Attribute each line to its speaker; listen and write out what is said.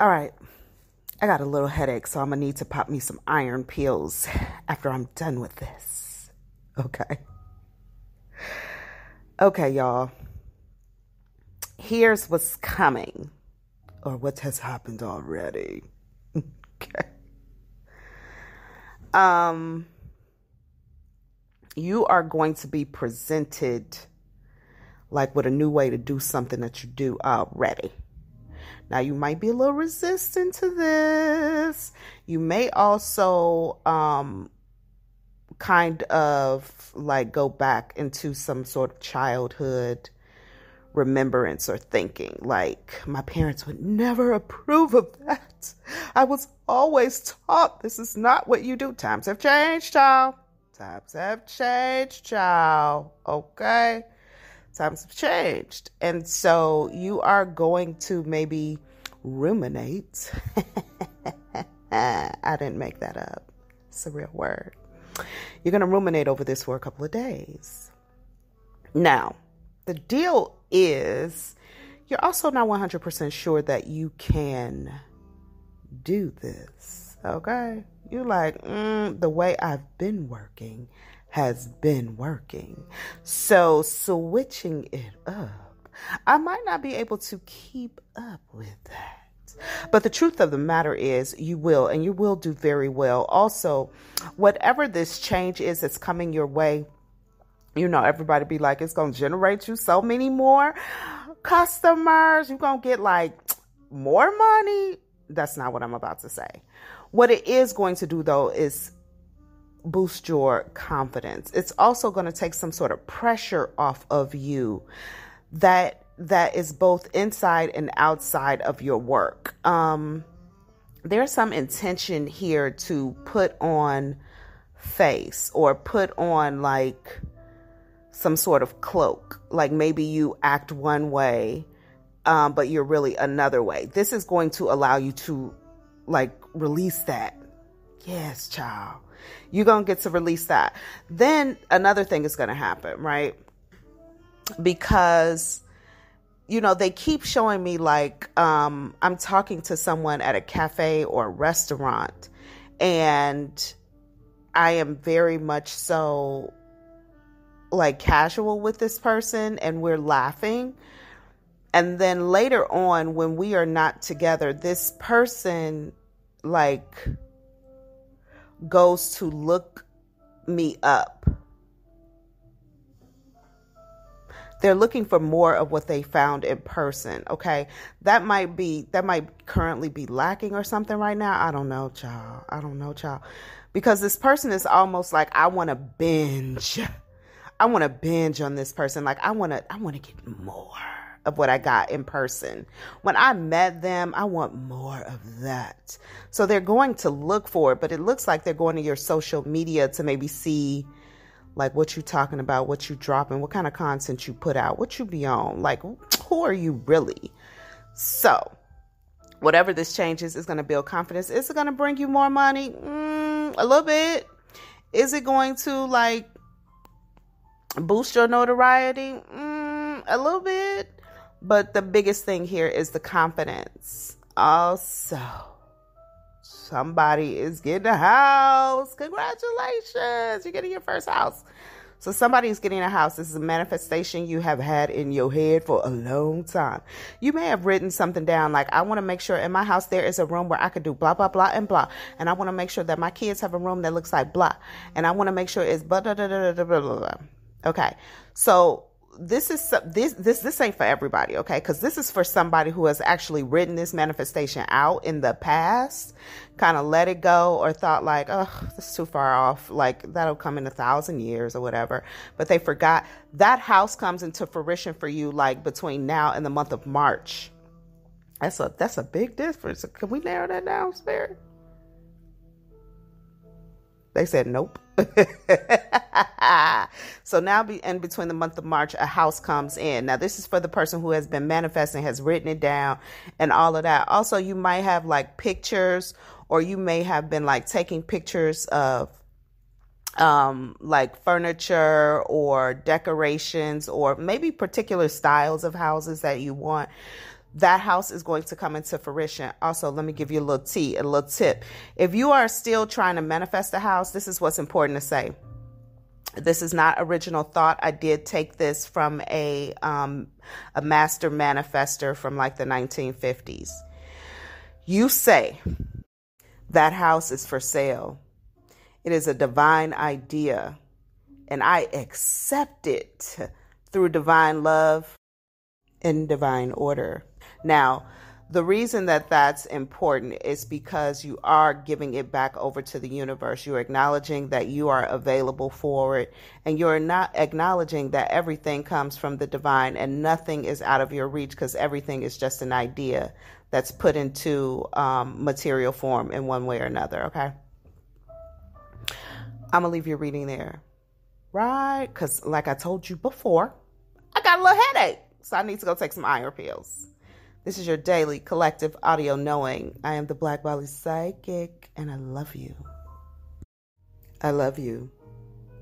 Speaker 1: All right. I got a little headache, so I'm going to need to pop me some iron pills after I'm done with this. Okay. Okay, y'all. Here's what's coming, or what has happened already. okay. Um, you are going to be presented like with a new way to do something that you do already. Now, you might be a little resistant to this. You may also um, kind of like go back into some sort of childhood remembrance or thinking. Like, my parents would never approve of that. I was always taught this is not what you do. Times have changed, child. Times have changed, child. Okay? Times have changed. And so you are going to maybe ruminate. I didn't make that up. It's a real word. You're going to ruminate over this for a couple of days. Now, the deal is you're also not 100% sure that you can do this. Okay? You're like, mm, the way I've been working has been working. So switching it up, I might not be able to keep up with that. But the truth of the matter is, you will, and you will do very well. Also, whatever this change is that's coming your way, you know, everybody be like, it's going to generate you so many more customers. You're going to get like more money. That's not what I'm about to say. What it is going to do, though, is boost your confidence. It's also going to take some sort of pressure off of you that that is both inside and outside of your work. Um, there's some intention here to put on face or put on like some sort of cloak. Like maybe you act one way, um, but you're really another way. This is going to allow you to like release that. Yes, child. You're going to get to release that. Then another thing is going to happen, right? Because you know, they keep showing me like um, I'm talking to someone at a cafe or a restaurant, and I am very much so like casual with this person, and we're laughing. And then later on, when we are not together, this person like goes to look me up. They're looking for more of what they found in person okay? That might be that might currently be lacking or something right now. I don't know child. I don't know child. Because this person is almost like i want to binge. I want to binge on this person. Like i want to i want to get more of what I got in person. When I met them, I want more of that. So they're going to look for it, but it looks like they're going to your social media to maybe see like what you're talking about, what you're dropping, what kind of content you put out, what you be on, like who are you really? So, whatever this changes is going to build confidence. Is it going to bring you more money? Mm, a little bit. Is it going to like boost your notoriety? Mm, a little bit. But the biggest thing here is the confidence. Also, somebody is getting a house. Congratulations, you're getting your first house. So somebody is getting a house. This is a manifestation you have had in your head for a long time. You may have written something down like, I want to make sure in my house there is a room where I could do blah, blah, blah, and blah. And I want to make sure that my kids have a room that looks like blah. And I want to make sure it's blah, blah, blah, blah, blah, blah, blah. Okay. So this is this this this ain't for everybody, okay? Because this is for somebody who has actually written this manifestation out in the past, kind of let it go, or thought like, oh, is too far off, like that'll come in a thousand years or whatever. But they forgot that house comes into fruition for you like between now and the month of March. That's a that's a big difference. Can we narrow that down, Spirit? They said nope. so now, be, in between the month of March, a house comes in. Now, this is for the person who has been manifesting, has written it down, and all of that. Also, you might have like pictures, or you may have been like taking pictures of um like furniture or decorations or maybe particular styles of houses that you want that house is going to come into fruition. Also, let me give you a little tea, a little tip. If you are still trying to manifest a house, this is what's important to say. This is not original thought. I did take this from a um, a master manifester from like the 1950s. You say that house is for sale. It is a divine idea, and I accept it through divine love and divine order. Now, the reason that that's important is because you are giving it back over to the universe. You're acknowledging that you are available for it, and you're not acknowledging that everything comes from the divine and nothing is out of your reach because everything is just an idea that's put into um, material form in one way or another. Okay. I'm going to leave your reading there. Right? Because, like I told you before, I got a little headache. So I need to go take some iron pills. This is your daily collective audio knowing. I am the Black Bali Psychic and I love you. I love you.